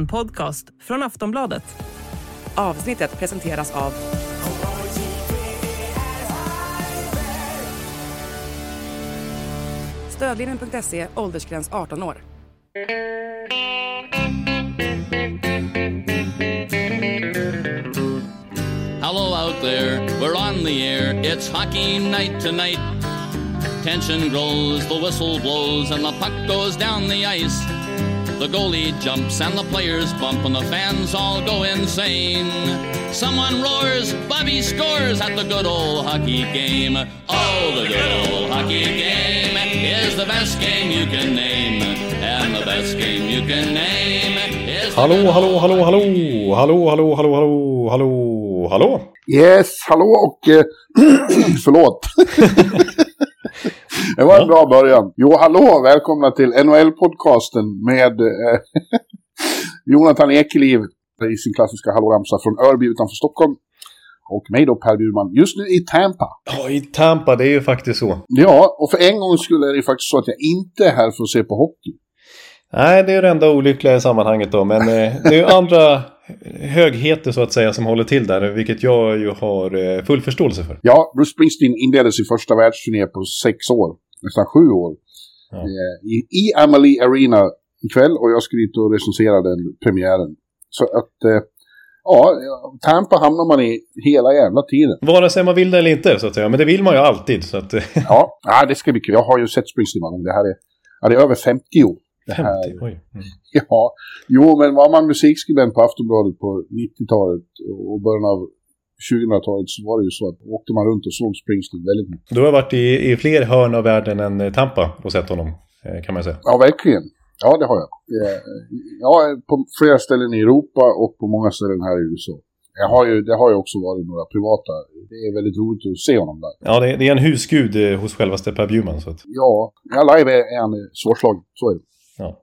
En podcast från Aftonbladet. Avsnittet presenteras av Stödlinjen.se, åldersgräns 18 år. Hello out there, we're on the air. It's hockey night tonight. Tension grows, the whistle blows, and the puck goes down the ice. The goalie jumps and the players bump, and the fans all go insane. Someone roars, Bobby scores at the good old hockey game. Oh, the good old hockey game is the best game you can name. And the best game you can name is. the Hallå, good hallå, old hallå, hallå, hallå, hallå, hallå, hallå, hallå, hallå. Yes, hallå och... Eh, förlåt. det var en bra början. Jo, hallå, välkomna till NHL-podcasten med eh, Jonathan Ekeliv i sin klassiska hallåramsa från Örby utanför Stockholm. Och mig då, Per Bjurman, just nu i Tampa. Ja, i Tampa, det är ju faktiskt så. Ja, och för en gång skulle är det faktiskt så att jag inte är här för att se på hockey. Nej, det är det enda olyckliga i sammanhanget då, men eh, det är ju andra högheter så att säga som håller till där, vilket jag ju har eh, full förståelse för. Ja, Bruce Springsteen inledde sin första världsturné på sex år, nästan sju år. Ja. Eh, I, I Amalie Arena ikväll och jag ska dit och recensera den premiären. Så att, ja, Tampa hamnar man i hela jävla tiden. Vare sig man vill det eller inte så att säga, men det vill man ju alltid. Så att, Ja, det ska bli kul. Jag har ju sett Springsteen någon gång. Det här är, ja, det är över 50. Det här, 50, oj. Mm. ja, jo, men var man musikskribent på Aftonbladet på 90-talet och början av 2000-talet så var det ju så att åkte man runt och såg Springsteen väldigt mycket. Du har varit i, i fler hörn av världen än eh, Tampa och sett honom, eh, kan man säga. Ja, verkligen. Ja, det har jag. Eh, Ja, på flera ställen i Europa och på många ställen här i USA. Jag har ju, det har ju också varit några privata. Det är väldigt roligt att se honom där. Ja, det, det är en husgud hos självaste Per Bjurman. Så att, Ja, ja live är, är han svårslagen. Så är det. Ja.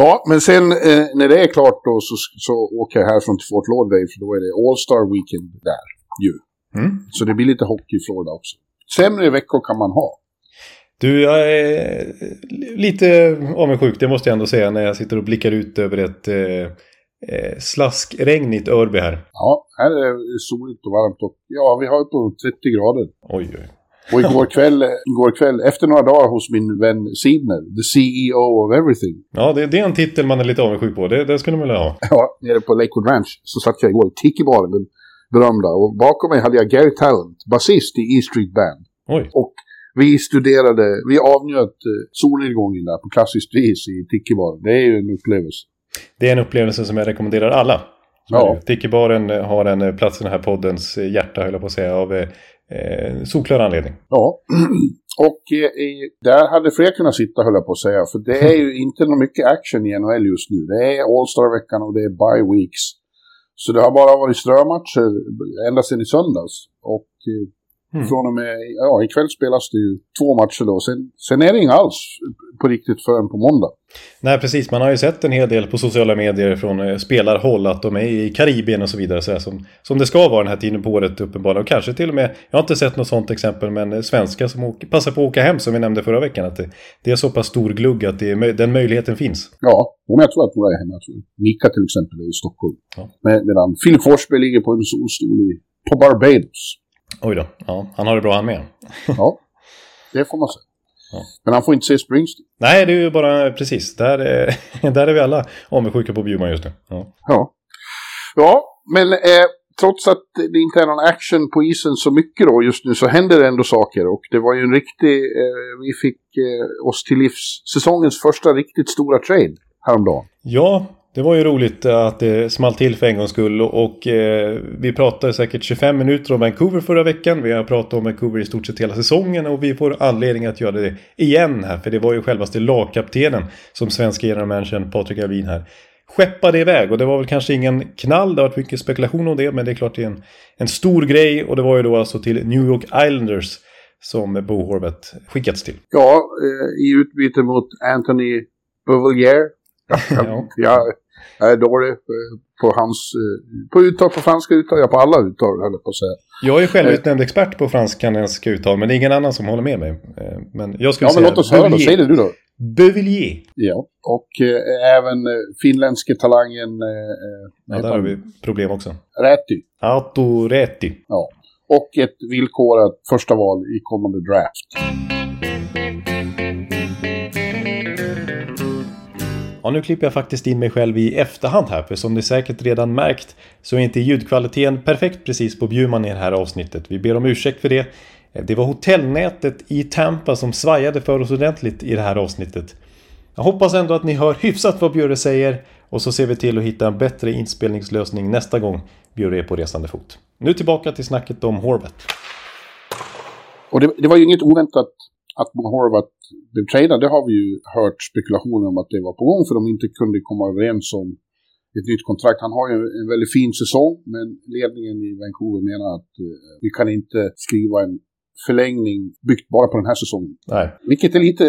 Ja, men sen eh, när det är klart då så, så åker jag härifrån till Fort Lauderdale för då är det All-Star Weekend där ju. Mm. Så det blir lite hockey i Florida också. Sämre veckor kan man ha. Du, jag är lite avundsjuk, det måste jag ändå säga, när jag sitter och blickar ut över ett eh, eh, slaskregnigt Örby här. Ja, här är det soligt och varmt och ja, vi har på 30 grader. Oj, oj. Och igår kväll, igår kväll, efter några dagar hos min vän Sidner, the CEO of everything. Ja, det, det är en titel man är lite avundsjuk på. Det, det skulle man vilja ha. Ja, nere på Lakewood Ranch så satt jag igår i Tiki-baren, den berömda. Och bakom mig hade jag Gary Talent, basist i E Street Band. Oj. Och vi studerade, vi avnjöt eh, solnedgången där på klassiskt vis i Tiki-baren. Det är ju en upplevelse. Det är en upplevelse som jag rekommenderar alla. Ja. Tiki-baren har en eh, plats i den här poddens eh, hjärta, höll jag på att säga, av eh, solklar anledning. Ja, och eh, där hade fler kunnat sitta höll jag på att säga. För det är ju inte mycket action i NHL just nu. Det är All-Star-veckan och det är bye weeks. Så det har bara varit strömatcher ända sedan i söndags. Och eh, Mm. från och med, ja ikväll spelas det ju två matcher då. Sen, sen är det inga alls på riktigt förrän på måndag. Nej, precis. Man har ju sett en hel del på sociala medier från eh, spelarhåll att de är i Karibien och så vidare. Så som, som det ska vara den här tiden på året uppenbarligen. Och kanske till och med, jag har inte sett något sånt exempel, men eh, svenskar som åker, passar på att åka hem som vi nämnde förra veckan. Att det, det är så pass stor glugg att det den möjligheten finns. Ja, men jag tror att några är hemma. Jag tror Mika till exempel är i Stockholm. Ja. Med, medan Filip Forsberg ligger på en solstol i, på Barbados. Oj då, ja, han har det bra han med. Ja, det får man säga. Ja. Men han får inte se Springsteen. Nej, det är ju bara precis. Där, är- där är vi alla avundsjuka på Bjurman just nu. Ja. Ja, ja men eh, trots att det inte är någon action på isen så mycket då just nu så händer det ändå saker. Och det var ju en riktig, eh, vi fick eh, oss till livs säsongens första riktigt stora trade häromdagen. Ja, det var ju roligt eh, att det small till för en gångs skull. Och eh, vi pratade säkert 25 minuter om Vancouver förra veckan. Vi har pratat om Vancouver i stort sett hela säsongen. Och vi får anledning att göra det igen här. För det var ju självaste lagkaptenen som svenska generalmanagern Patrik Alvin här skeppade iväg. Och det var väl kanske ingen knall. Det har varit mycket spekulation om det. Men det är klart det är en, en stor grej. Och det var ju då alltså till New York Islanders som Bo Horvath skickats till. Ja, eh, i utbyte mot Anthony Bouvillier. Jag, Ja. jag, jag är dålig eh, på hans, eh, på uttal, på franska uttal, ja på alla uttal höll jag på att säga. Jag är självutnämnd expert på fransk-kanadensiska uttal, men det är ingen annan som håller med mig. Eh, Men jag skulle Ja men säga låt oss höra då, säg det du då. Beauvillier. Ja, och eh, även eh, finländske talangen... Eh, ja, där har vi problem också. Räty. Arto Räty. Ja. Och ett villkorat första val i kommande draft. Ja, nu klipper jag faktiskt in mig själv i efterhand här, för som ni säkert redan märkt så är inte ljudkvaliteten perfekt precis på Bjurman i det här avsnittet. Vi ber om ursäkt för det. Eh, det var hotellnätet i Tampa som svajade för oss ordentligt i det här avsnittet. Jag hoppas ändå att ni hör hyfsat vad Bjurre säger och så ser vi till att hitta en bättre inspelningslösning nästa gång Bjurre är på resande fot. Nu tillbaka till snacket om Horvath. Och det, det var ju inget oväntat att Horvat blev tradad. Det har vi ju hört spekulationer om att det var på gång för de inte kunde komma överens om ett nytt kontrakt. Han har ju en väldigt fin säsong men ledningen i Vancouver menar att uh, vi kan inte skriva en förlängning byggt bara på den här säsongen. Nej. Vilket är lite,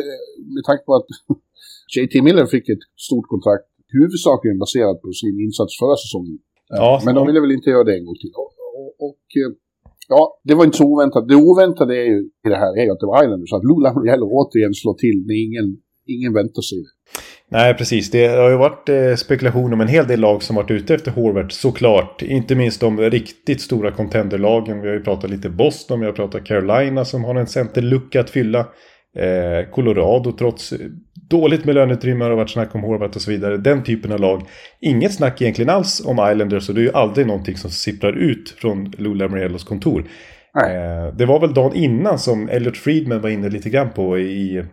med tanke på att JT Miller fick ett stort kontrakt huvudsakligen baserat på sin insats förra säsongen. Ja, men de ville väl inte göra det en gång till. Och, och, och eh, ja, det var inte så oväntat. Det oväntade är ju, i det här är att det var Islanders. Så att Lula Lamoriello återigen slår till när ingen, ingen väntar sig det. Nej, precis. Det har ju varit eh, spekulation om en hel del lag som varit ute efter Horvath såklart. Inte minst de riktigt stora contenderlagen. Vi har ju pratat lite Boston, vi har pratat Carolina som har en centerlucka att fylla. Eh, Colorado trots dåligt med löneutrymme har varit snack om Horvath och så vidare. Den typen av lag. Inget snack egentligen alls om Islanders och det är ju aldrig någonting som sipprar ut från Lou Lamoriellos kontor. Eh, det var väl dagen innan som Elliot Friedman var inne lite grann på i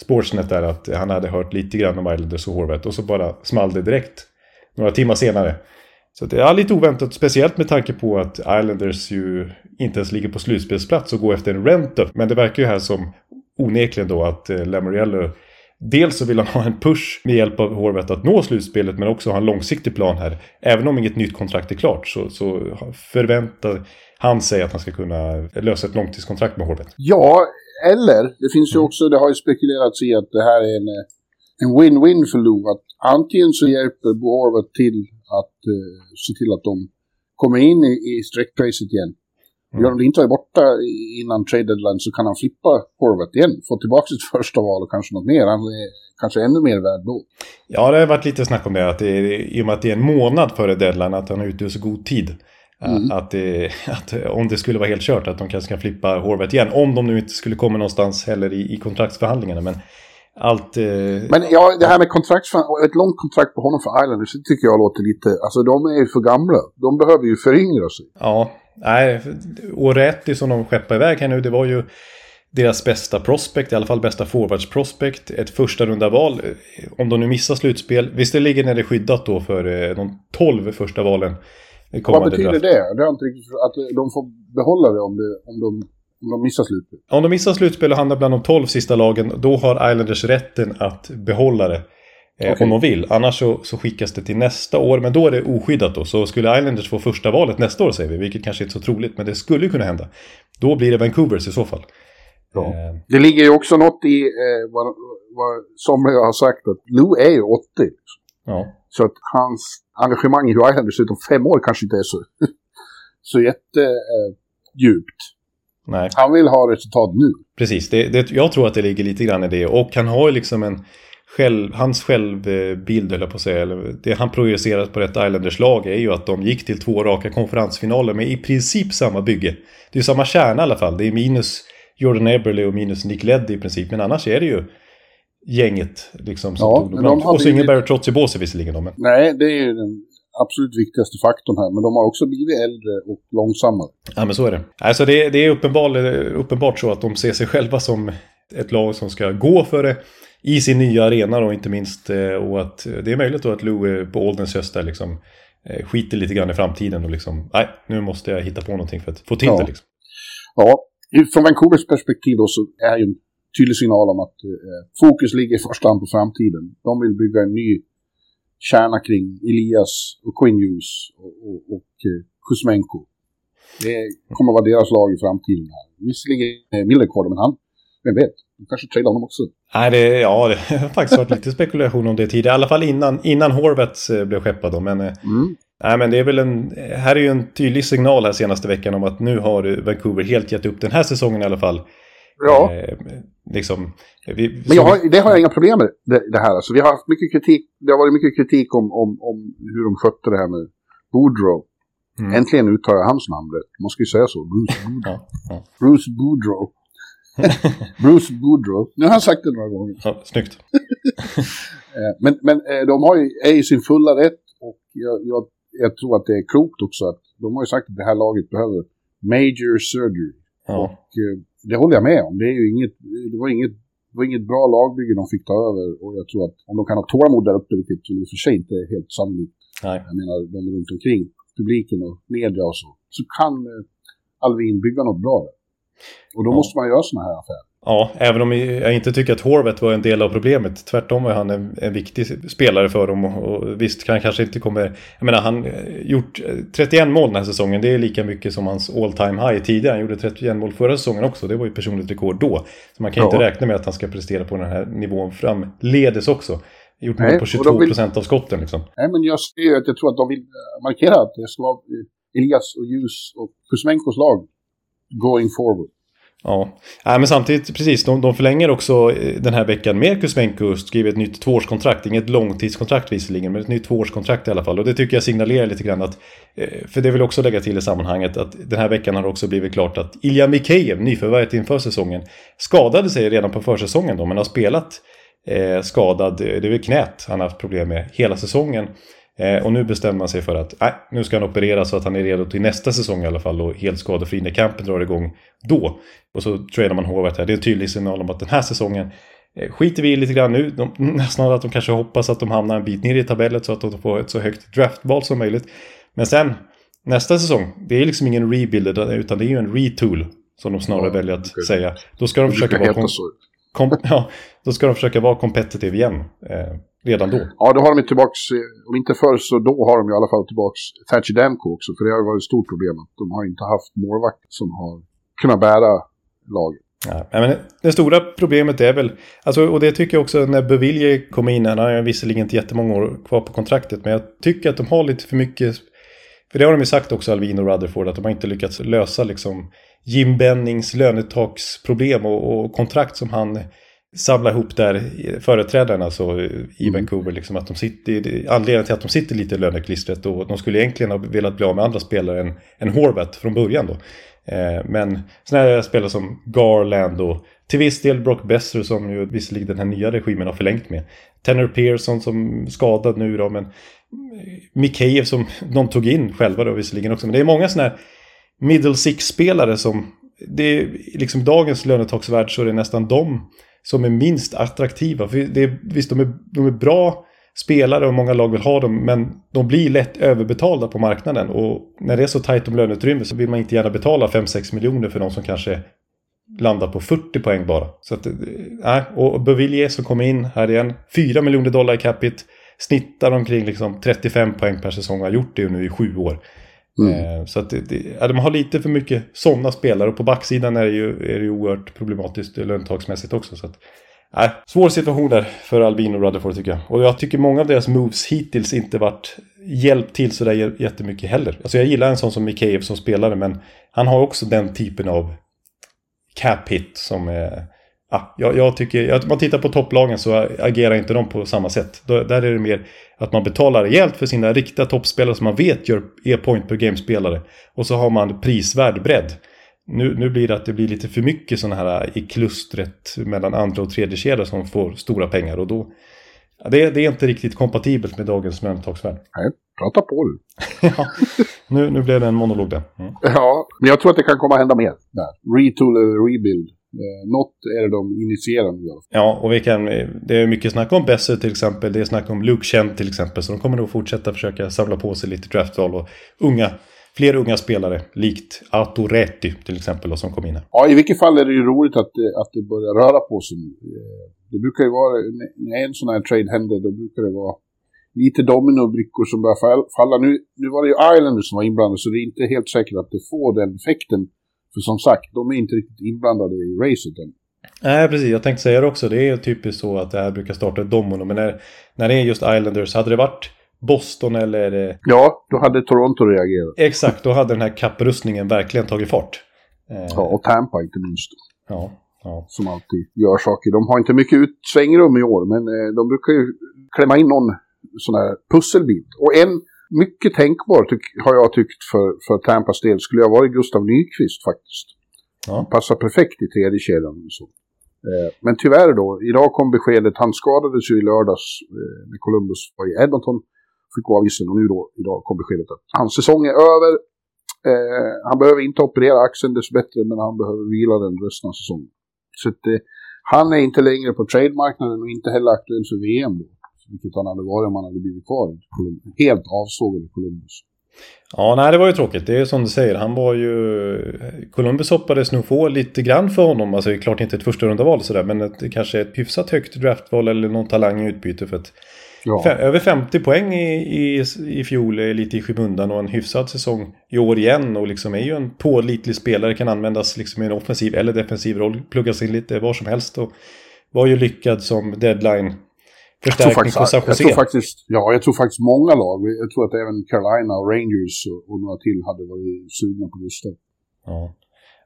Sportsnet där att han hade hört lite grann om Islanders och Horvath och så bara small det direkt några timmar senare. Så det är lite oväntat, speciellt med tanke på att Islanders ju inte ens ligger på slutspelsplats och går efter en rent. Men det verkar ju här som onekligen då att eh, Lamoriello Dels så vill han ha en push med hjälp av Horvath att nå slutspelet men också ha en långsiktig plan här. Även om inget nytt kontrakt är klart så, så förväntar han sig att han ska kunna lösa ett långtidskontrakt med Horvath. Ja, eller det finns ju mm. också, det har ju spekulerats i att det här är en, en win-win för Lou. Att antingen så hjälper Bo Horvath till att uh, se till att de kommer in i, i sträckracet igen. Mm. De inte är borta innan trade deadline så kan han flippa Horvath igen. Få tillbaka sitt första val och kanske något mer. Han är kanske ännu mer värd då. Ja, det har varit lite snack om det. Att det är, I och med att det är en månad före deadline att han är ute i så god tid. Mm. Att, det, att, om det skulle vara helt kört att de kanske kan flippa Horvath igen. Om de nu inte skulle komma någonstans heller i, i kontraktsförhandlingarna. Men allt... Eh... Men ja, det här med kontraktsförhandlingar, ett långt kontrakt på honom för Islanders, det tycker jag låter lite... Alltså de är ju för gamla. De behöver ju föryngra sig. Ja, nej. Rätt som de skeppar iväg här nu, det var ju deras bästa prospect, i alla fall bästa forwards prospect. Ett första runda val. Om de nu missar slutspel, ligger när det är skyddat då för eh, de 12 första valen. Vad betyder draft. det? Det har inte riktigt, att de får behålla det om, det, om, de, om de missar slutspel? Om de missar slutspel och hamnar bland de 12 sista lagen, då har Islanders rätten att behålla det. Eh, okay. Om de vill. Annars så, så, skickas det till nästa år. Men då är det oskyddat då. Så skulle Islanders få första valet nästa år säger vi. Vilket kanske inte är så troligt. Men det skulle kunna hända. Då blir det Vancouvers i så fall. Ja. Eh. Det ligger ju också något i eh, vad, vad somliga har sagt. Att Lou är ju 80. Ja. Så att hans engagemang i hur Islanders utom fem år kanske inte är så, så jättedjupt. Eh, Nej. Han vill ha resultat nu. Precis, det, det, jag tror att det ligger lite grann i det. Och han har ju liksom en... Själv, hans självbild, höll jag på att säga, eller det han projicerat på rätt Islanders lag är ju att de gick till två raka konferensfinaler med i princip samma bygge. Det är samma kärna i alla fall. Det är minus Jordan Eberle och minus Nick Leddy i princip. Men annars är det ju gänget liksom, som ja, tog dem. Och så ingen Barry Trotz i båset visserligen. Då, men... Nej, det är ju den absolut viktigaste faktorn här. Men de har också blivit äldre och långsammare. Ja, men så är det. Alltså det, det är uppenbar, uppenbart så att de ser sig själva som ett lag som ska gå för det i sin nya arena då inte minst. Eh, och att det är möjligt då att Lou på ålderns höst där liksom eh, skiter lite grann i framtiden och liksom nej, nu måste jag hitta på någonting för att få till ja. det liksom. Ja, från Vancouvers perspektiv då så är ju tydlig signal om att eh, fokus ligger i första hand på framtiden. De vill bygga en ny kärna kring Elias och Quinn Hughes och, och, och eh, Kuzmenko. Det kommer att vara deras lag i framtiden. Här. Visserligen är Miller kvar, men han, vem vet, de kanske trailar honom också. Nej, det, ja, det har faktiskt varit lite spekulation om det tidigare. I alla fall innan, innan Horvets eh, blev skeppad. Då, men, eh, mm. Nej, men det är väl en... Här är ju en tydlig signal här senaste veckan om att nu har Vancouver helt gett upp den här säsongen i alla fall Ja. Eh, liksom, vi, Men jag har, det har jag inga problem med, det, det här. Alltså, vi har haft mycket kritik, det har varit mycket kritik om, om, om hur de skötte det här med Boudreau. Mm. Äntligen uttalar jag hans namn rätt. Man ska ju säga så. Bruce Boudreau. Ja, ja. Bruce Boudreau. Bruce Boudreau. Nu har jag sagt det några gånger. Ja, snyggt. Eh, Men, men eh, de har ju, är i sin fulla rätt och jag, jag, jag tror att det är klokt också att de har ju sagt att det här laget behöver major surgery. Ja. Och eh, det håller jag med om. Det, är ju inget, det, var inget, det var inget bra lagbygge de fick ta över och jag tror att om de kan ha tålamod där uppe, vilket i och för sig inte är helt sannolikt, Nej. jag menar de runt omkring, publiken och media och så, så kan Alvin bygga något bra där. Och då Ja. måste man göra sådana här affärer. Ja, även om jag inte tycker att Horvath var en del av problemet. Tvärtom var han en, en viktig spelare för dem. Och, och visst, kan han kanske inte kommer... Jag menar, han eh, gjort eh, 31 mål den här säsongen. Det är lika mycket som hans all time high tidigare. Han gjorde 31 mål förra säsongen också. Det var ju personligt rekord då. Så man kan Ja. inte räkna med att han ska prestera på den här nivån framledes också. Gjort mål på och 22 de vill- procent av skotten liksom. Nej, men jag ser ju att jag tror att de vill eh, markera att det ska vara eh, Elias och Ljus och Kuzmenkos lag going forward. Ja, äh, men samtidigt precis. De, de förlänger också eh, den här veckan med Kuzmenko. Skriver ett nytt tvåårskontrakt. Inget långtidskontrakt visserligen, men ett nytt tvåårskontrakt i alla fall. Och det tycker jag signalerar lite grann att, eh, för det vill också lägga till i sammanhanget, att den här veckan har det också blivit klart att Ilja Mikheyev, nyförvärvet inför säsongen, skadade sig redan på försäsongen då, men har spelat eh, skadad, eh, det är väl knät han har haft problem med hela säsongen. Eh, och nu bestämmer man sig för att nej, nu ska han opereras så att han är redo till nästa säsong i alla fall och helt skadefri när campen drar igång då. Och så tradar man Horvath här. Det är en tydlig signal om att den här säsongen eh, skiter vi i lite grann nu. De, nästan att de kanske hoppas att de hamnar en bit ner i tabellen så att de får ett så högt draftval som möjligt. Men sen nästa säsong, det är liksom ingen rebuild utan det är ju en retool. Som de snarare Ja, väljer att okej. säga. Då ska de försöka vara, kom, kom, ja, då ska de försöka vara competitive igen. Redan då. Ja, då har de tillbaks, eh, om inte förr så då har de i alla fall tillbaks Thatcher Damco också. För det har varit ett stort problem att de har inte haft målvakt som har kunnat bära laget. Ja, men det stora problemet är väl, alltså, och det tycker jag också när Bevilje kom in, han har visserligen inte jättemånga år kvar på kontraktet, men jag tycker att de har lite för mycket, för det har de ju sagt också, Alvin och Rutherford, att de har inte lyckats lösa liksom Jim Bennings lönetaksproblem och, och kontrakt som han samlar ihop där, företrädarna alltså i Vancouver, liksom att de sitter, anledningen till att de sitter lite i löneklistret och de skulle egentligen ha velat bli av med andra spelare än, än Horvath från början då. Eh, men sådana här spelare som Garland och till viss del Brock Besser som ju visserligen den här nya regimen har förlängt med. Tanner Pearson som skadad nu då, men Mikhejev som de tog in själva då visserligen också. Men det är många sådana här middle six-spelare som, det är liksom dagens lönetaksvärld så är det nästan de som är minst attraktiva. För det är, visst, de är, de är bra spelare och många lag vill ha dem, men de blir lätt överbetalda på marknaden. Och när det är så tajt om löneutrymme så vill man inte gärna betala 5-6 miljoner för de som kanske landar på 40 poäng bara. Så att, nej, och Bevilje som kommer in här igen, 4 miljoner dollar i capita, snittar omkring liksom 35 poäng per säsong, har gjort det nu i sju år. Mm. Eh, så att det, det, de har lite för mycket sådana spelare och på backsidan är det ju, är det ju oerhört problematiskt löntagsmässigt också. Så att, äh, svår situation där för Albin och Rutherford tycker jag. Och jag tycker många av deras moves hittills inte varit hjälpt till sådär jättemycket heller. Alltså jag gillar en sån som Mikhejev som spelare men han har också den typen av cap hit som är... Ja, jag, jag tycker, om man tittar på topplagen så agerar inte de på samma sätt. Då, där är det mer att man betalar rejält för sina riktiga toppspelare som man vet gör är point per game-spelare. Och så har man prisvärd bredd. Nu, nu blir det att det blir lite för mycket sådana här i klustret mellan andra och tredje kedjor som får stora pengar. Och då, ja, det, det är inte riktigt kompatibelt med dagens lönetagsvärld. Nej, prata på du. ja, nu, nu blev det en monolog där. Mm. Ja, men jag tror att det kan komma att hända mer. Retool eller rebuild. Eh, något är det de initierar nu i alla fall. Ja, och vi kan, det är mycket snack om Besser till exempel. Det är snack om Luke Chen till exempel. Så de kommer nog fortsätta försöka samla på sig lite draftval och unga, fler unga spelare. Likt Arto Reti till exempel då, som kom in här. Ja, i vilket fall är det ju roligt att, det- att det börjar röra på sig nu. Eh, Det brukar ju vara, när en sån här trade händer, då brukar det vara lite dominobrickor som börjar fall- falla. Nu, nu var det ju Islanders som var inblandade, så det är inte helt säkert att det får den effekten. För som sagt, de är inte riktigt inblandade i racet än. Nej, precis. Jag tänkte säga det också. Det är typiskt så att det här brukar starta ett domino. Men när, när det är just Islanders, hade det varit Boston eller... eh, Ja, då hade Toronto reagerat. Exakt, då hade den här kapprustningen verkligen tagit fart. Eh, Ja, och Tampa inte minst. Ja, Ja. Som alltid gör saker. De har inte mycket ut svängrum i år, men eh, de brukar ju klämma in någon sån här pusselbit. Och en mycket tänkbar har jag tyckt för, för Tampas del skulle ha varit Gustav Nyqvist faktiskt. Ja. Passar perfekt i tredje kedjan. Så. Eh, men tyvärr då, idag kom beskedet, han skadades ju i lördags eh, när Columbus var i Edmonton. Fick gå av isen och nu då, idag kom beskedet att hans säsong är över. Eh, han behöver inte operera axeln dess bättre, men han behöver vila den resten av säsongen. Så att, eh, han är inte längre på trademarknaden och inte heller aktuell för VM då. Vilket han hade varit om han hade blivit kvar i Columbus. Helt avsågad i Columbus. Ja, nej det var ju tråkigt. Det är som du säger, han var ju... Columbus hoppades nog få lite grann för honom. Alltså det är klart inte ett första runda val sådär, men ett, kanske ett hyfsat högt draftval eller någon talang i utbyte för att... Ja. Fe- över 50 poäng i, i, i fjol är lite i skymundan och en hyfsad säsong i år igen och liksom är ju en pålitlig spelare, kan användas liksom i en offensiv eller defensiv roll, pluggas in lite var som helst och var ju lyckad som deadline Jag tror, förstärkning faktiskt, på San jag tror Jose. faktiskt, ja, jag tror faktiskt många lag, jag tror att även Carolina och Rangers och, och några till hade varit sugna på Gustav. Ja.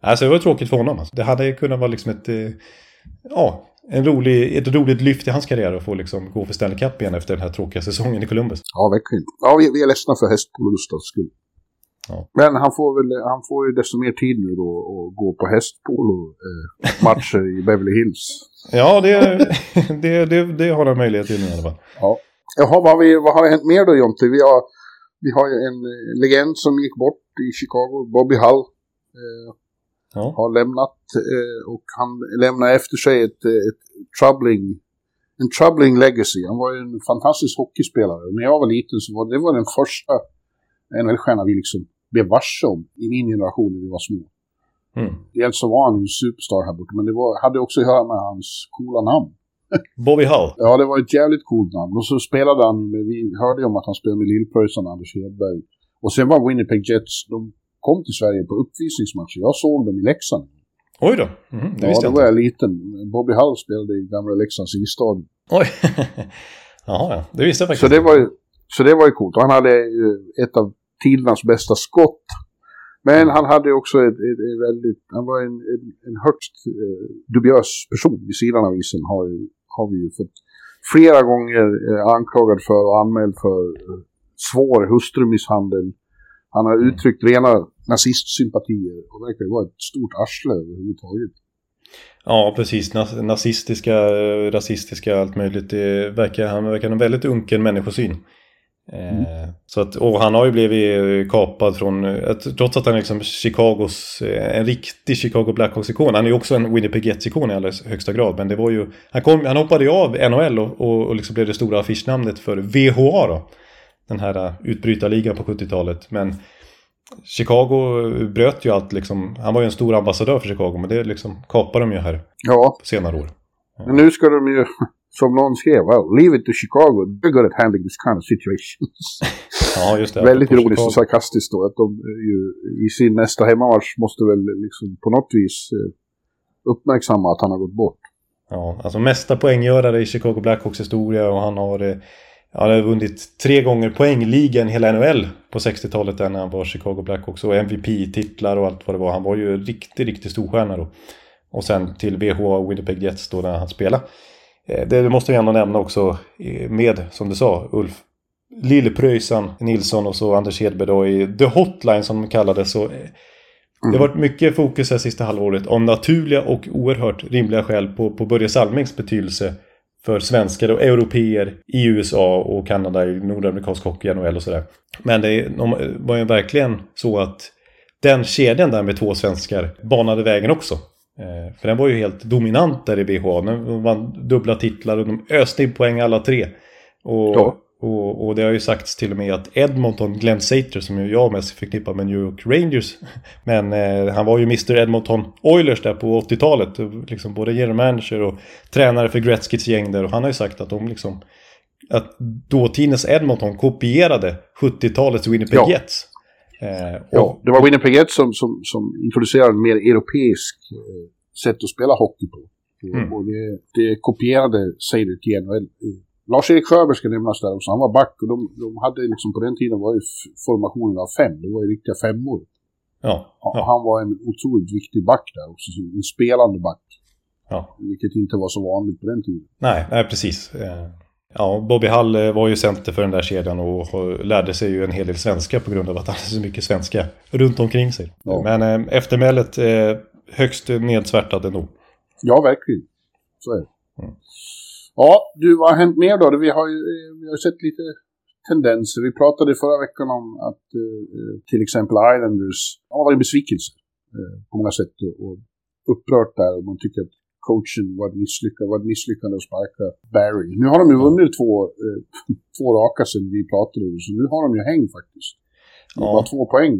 Alltså det var tråkigt för honom. Alltså. Det hade kunnat vara liksom ett... eh, Ja, en rolig, ett roligt lyft i hans karriär att få liksom gå för Stanley Cup igen efter den här tråkiga säsongen i Columbus. Ja, verkligen. Ja, vi, vi är ledsna för hästpolo Gustavs skull. Ja. Men han får, väl, han får ju desto mer tid nu då att gå på hästpolo-matcher i Beverly Hills. Ja, det, det, det, det har han möjlighet till nu i alla fall. Ja. Jaha, vad har, vi, vad har hänt mer då Jonte? Vi har, vi har ju en eh, legend som gick bort i Chicago, Bobby Hull. Eh, Ja. har lämnat eh, och han lämnar efter sig ett, eh, ett troubling, en troubling legacy. Han var ju en fantastisk hockeyspelare. När jag var liten så var det var den första NHL-stjärna vi liksom blev varse om i min generation när vi var små. Mm. Dels så var han ju en superstar här borta, men det var, hade också att göra med hans coola namn. Bobby Hull. Ja, det var ett jävligt coolt namn. Och så spelade han med, vi hörde ju om att han spelade med Lillpröjsarna, Anders Hedberg. Och sen var Winnipeg Jets, de kom till Sverige på uppvisningsmatcher. Jag såg dem i Leksand. Oj då. Mhm, det Ja, visste då jag var inte. jag liten. Bobby Hull spelade i gamla Leksands isstadion. Oj. Jaha, ja. Det visste jag faktiskt Så det var så det var ju coolt. Och han hade ett av tidernas bästa skott. Men han hade också ett, ett, ett väldigt, han var en, en, en högst eh, dubiös person vid sidan av isen har, har vi ju fått flera gånger eh, anklagad för och anmäld för eh, svår hustrumisshandel. Han har uttryckt rena nazistsympatier och verkar ju vara ett stort arsle överhuvudtaget. Ja, precis. Nazistiska, eh, rasistiska, allt möjligt. Det verkar, han verkar ha en väldigt unken människosyn. Eh, så att, och han har ju blivit eh, kapad från, eh, trots att han är liksom Chicagos, en riktig Chicago Blackhawks-ikon. Han är ju också en Winnipeg Jets-ikon i allra högsta grad. Men det var ju, han, kom, han hoppade ju av NHL och, och, och liksom blev det stora affischnamnet för VHA då. Den här utbrytarligan på 70-talet. Men Chicago bröt ju allt liksom. Han var ju en stor ambassadör för Chicago. Men det liksom kapade de ju här Ja, på senare år. men nu ska de ju, som någon skrev, well, leave it to Chicago. They're good at handling this kind of situations. Ja, just det. Väldigt ironiskt och sarkastiskt då. Att de ju i sin nästa hemmamatch måste väl liksom på något vis eh, uppmärksamma att han har gått bort. Ja, alltså mesta poänggörare i Chicago Blackhawks historia och han har, eh, han har vunnit tre gånger poängligan hela NHL på 60-talet där när han var Chicago Blackhawks och MVP-titlar och allt vad det var. Han var ju en riktig, storstjärna då. Och sen till VH Winnipeg Jets då när han spelade. Eh, Det måste vi ändå nämna också eh, med, som du sa, Ulf Lillpröjsan Nilsson och så Anders Hedberg då i The Hotline som de kallades. Så, eh, det har varit mycket fokus här sista halvåret om naturliga och oerhört rimliga skäl på, på Börje Salmings betydelse för svenskar och europeer i USA och Kanada i nordamerikansk hockey, NHL och sådär. Men det de var ju verkligen så att den kedjan där med två svenskar banade vägen också. Eh, För den var ju helt dominant där i BH. Den vann dubbla titlar och de öste in poäng alla tre. Och, Ja. och, och det har ju sagts till och med att Edmonton, Glenn Sater, som ju jag mest förknippar med New York Rangers. Men eh, han var ju Mr Edmonton Oilers där på 80-talet. Liksom både general manager och tränare för Gretzkys gäng där. Och han har ju sagt att de liksom... Att dåtidens Edmonton kopierade 70-talets Winnipeg Ja. Jets. Eh, Ja, det var Winnipeg som, som, som introducerade en mer europeisk eh, sätt att spela hockey på. Och, Mm. och det, det kopierade Seider till NHL. Lars-Erik Sjöberg ska nämnas där också. Han var back och de, de hade liksom på den tiden var ju formationen av fem. Det var ju riktiga femmor. ja, Ja. Han var en otroligt viktig back där också. En spelande back. Ja. Vilket inte var så vanligt på den tiden. Nej, nej precis. Eh, Ja, Bobby Hall eh, var ju center för den där kedjan och lärde sig ju en hel del svenska på grund av att han hade så mycket svenska runt omkring sig. Ja. Men eh, eftermälet eh, högst nedsvärtad ändå. Ja, verkligen. Så är det. Mm. Ja, du, vad har hänt mer då? Vi har ju eh, vi har sett lite tendenser. Vi pratade förra veckan om att eh, till exempel Islanders har varit en besvikelse eh, på många sätt och, och upprört där och man tycker att coachen var ett misslyckande, var ett misslyckande att sparka Barry. Nu har de ju vunnit två, eh, två raka sedan vi pratade, så nu har de ju häng faktiskt. De ja. har två poäng,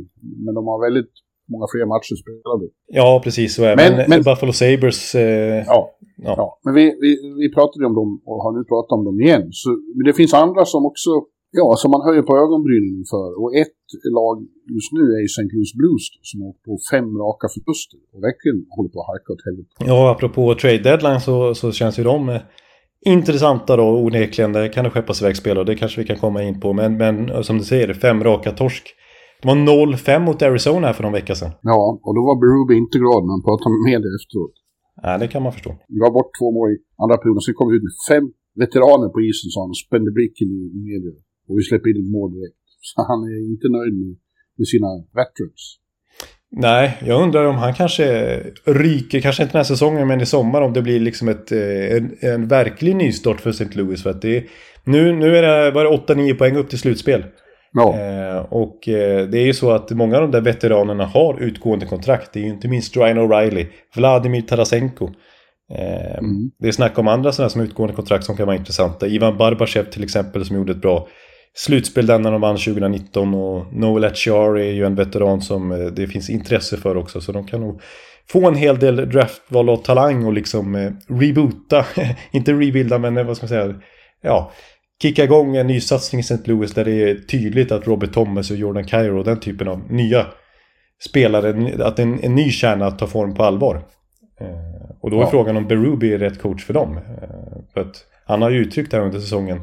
men de har väldigt många fler matcher spelade. Ja, precis så är men, men, men Buffalo Sabres... Eh, ja, ja, ja. men vi, vi, vi pratade om dem och har nu pratat om dem igen. Så, men det finns andra som också Ja, som man höjer på ögonbrynen inför. Och ett lag just nu är ju St. Louis Blues då, som har på fem raka förluster och verkligen håller på att halka åt helvete. Ja, apropå trade deadline så, så känns ju de eh, intressanta då onekligen. Det kan det skeppas iväg spelare det kanske vi kan komma in på. Men, men som du säger, fem raka torsk. Det var 0-5 mot Arizona här för någon vecka sedan. Ja, och då var Berube inte glad när han pratade med media efteråt. Nej, det kan man förstå. Vi var bort två mål i andra perioden, så vi kom ut med fem veteraner på isen, sa han, och spände blicken i media. Och vi släpper in ett mål direkt. Så han är inte nöjd med, med sina veterans. Nej, jag undrar om han kanske ryker, kanske inte den här säsongen men i sommar om det blir liksom ett, eh, en, en verklig nystart för St. Louis. För att det är, nu, nu är det bara 8-9 poäng upp till slutspel. Ja. Eh, och eh, det är ju så att många av de där veteranerna har utgående kontrakt. Det är ju inte minst Ryan O'Reilly, Vladimir Tarasenko. Eh, mm. Det är snack om andra sådana som utgående kontrakt som kan vara intressanta. Ivan Barbashev till exempel som gjorde ett bra slutspel där när de vann 2019 och Noel Etchari är ju en veteran som eh, det finns intresse för också så de kan nog få en hel del draftval och talang och liksom eh, reboota, inte rebuilda men eh, vad ska man säga, ja, kicka igång en ny satsning i St. Louis där det är tydligt att Robert Thomas och Jordan Cairo och den typen av nya spelare, att en, en ny kärna tar form på allvar. Och då är ja. frågan om Berubi är rätt coach för dem. För att han har ju uttryckt det här under säsongen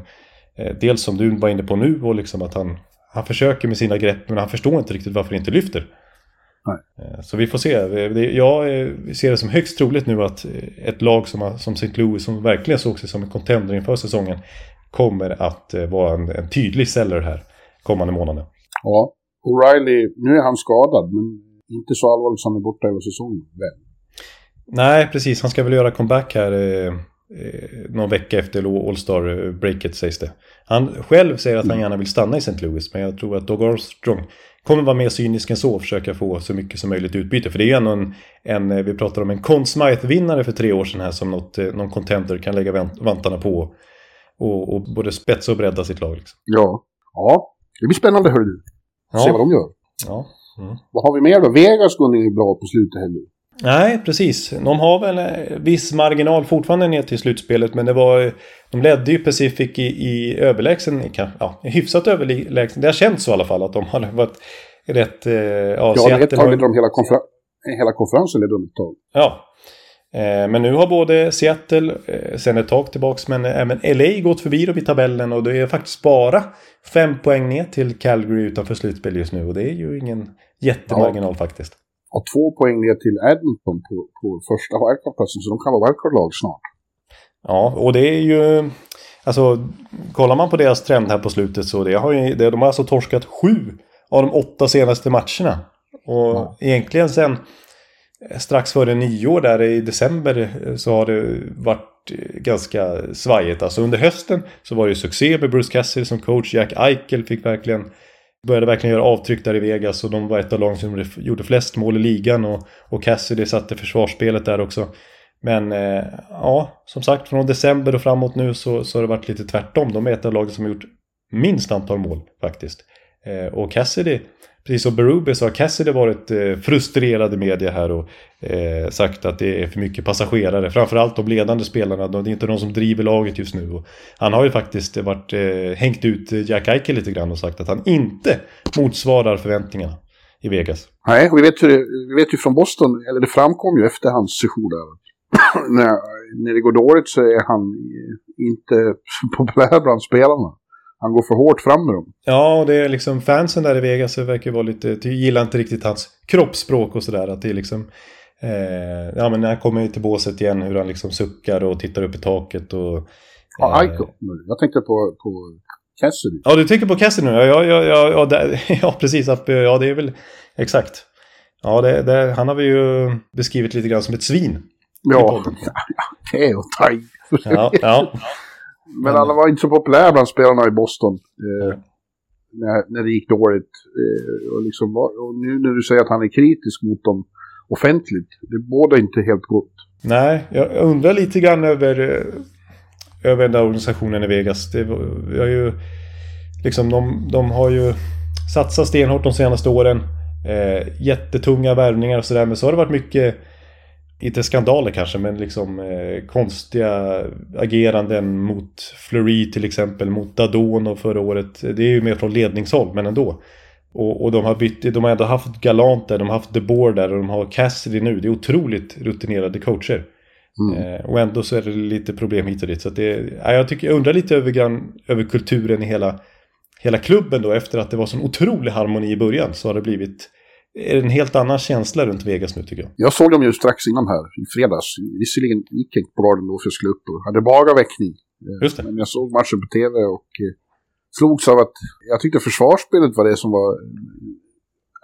dels som du var inne på nu och liksom att han, han försöker med sina grepp men han förstår inte riktigt varför det inte lyfter. Nej. Eh, så vi får se. Jag ser det som högst troligt nu att ett lag som, som St. Louis som verkligen såg sig som en contender inför säsongen kommer att eh, vara en, en tydlig seller här kommande månaden. Ja, O'Reilly, nu är han skadad men inte så allvarligt som han är borta hela säsongen. Väl? Nej, precis. Han ska väl göra comeback här eh, någon vecka efter All-Star-breaket sägs det. Han själv säger att han mm. gärna vill stanna i St. Louis, men jag tror att Doug Armstrong kommer vara mer cynisk än så och försöka få så mycket som möjligt utbyte. För det är ju ändå en, en vi pratar om en Conn Smythe-vinnare för tre år sedan här som något, eh, någon contender kan lägga vantarna på och, och både spetsa och bredda sitt lag. Liksom. Ja. ja, det blir spännande hör du. Ja. Se vad de gör. Ja. Mm. Vad har vi mer då? Vegas går ju bra på slutet heller. Nej, precis. De har väl en viss marginal fortfarande ner till slutspelet. Men det var, de ledde ju Pacific i, i överlägsen, ja, hyfsat överlägsen. Det har känts så i alla fall att de har varit rätt... Eh, ja, ja ett tag ledde de hela, konfer hela konferensen ledde de ett tag. Ja. Eh, men nu har både Seattle, eh, sen ett tag tillbaks, men även LA gått förbi dem i tabellen. Och det är faktiskt bara fem poäng ner till Calgary utanför slutspel just nu. Och det är ju ingen jättemarginal ja. faktiskt har två poäng ner till Edmonton på, på första wildcard-platsen, så de kan vara wildcard-lag snart. Ja, och det är ju... Alltså, kollar man på deras trend här på slutet så det har ju, de har alltså torskat sju av de åtta senaste matcherna. Och ja. egentligen sen strax före nyår där i december så har det varit ganska svajigt. Alltså under hösten så var det ju succé med Bruce Cassidy som coach. Jack Eichel fick verkligen började verkligen göra avtryck där i Vegas och de var ett av lagen som gjorde flest mål i ligan och, och Cassidy satte försvarsspelet där också. Men eh, ja, som sagt från december och framåt nu så, så har det varit lite tvärtom. De är ett av lagen som har gjort minst antal mål faktiskt. Eh, och Cassidy precis som Berube så har Cassidy varit eh, frustrerad i media här och eh, sagt att det är för mycket passagerare. Framförallt de ledande spelarna, det är inte de som driver laget just nu. Och han har ju faktiskt varit, eh, hängt ut Jack Eichel lite grann och sagt att han inte motsvarar förväntningarna i Vegas. Nej, vi vet, ju, vi vet ju från Boston, eller det framkom ju efter hans session där. när, när det går dåligt så är han inte populär bland spelarna han går för hårt fram med dem. Ja, det är liksom fansen där i Vegas verkar vara lite, gillar inte riktigt hans kroppsspråk och sådär. Att det är liksom, Eh, ja, men när han kommer till båset igen, hur han liksom suckar och tittar upp i taket och... Ja, eh, Aiko. Jag tänkte på, på Cassidy. Ja, du tänker på Cassidy nu? Ja, ja, ja, ja, ja, där, ja precis. att- Ja, det är väl exakt. Ja, det, det, han har vi ju beskrivit lite grann som ett svin. Ja, det är ju taj. Ja, ja. Men alla var inte så populära bland spelarna i Boston. Eh, när, när det gick dåligt. Eh, och, liksom, och nu när du säger att han är kritisk mot dem offentligt. Det båda inte helt gott. Nej, jag undrar lite grann över, eh, över den där organisationen i Vegas. Det var- ju, liksom, de, de har ju satsat stenhårt de senaste åren. Eh, jättetunga värvningar och sådär. Men så har det varit mycket, inte skandaler kanske, men liksom eh, konstiga ageranden mot Fleury till exempel, mot Dadon och förra året. Det är ju mer från ledningshåll, men ändå. Och, och de har bytt, de har ändå haft Galant där, de har haft De Boer där och de har Cassidy nu. Det är otroligt rutinerade coacher. Eh, och ändå så är det lite problem hit och dit. Så det, ja, jag, tycker, jag undrar lite över, grann, över kulturen i hela, hela klubben då. Efter att det var sån otrolig harmoni i början så har det blivit är det en helt annan känsla runt Vegas nu tycker jag. Jag såg dem ju strax innan här, i fredags. Visserligen gick jag inte på radion då för jag skulle upp och hade bara väckning. Eh, Just det. Men jag såg matchen på tv och eh, slogs av att jag tyckte försvarsspelet var det som var...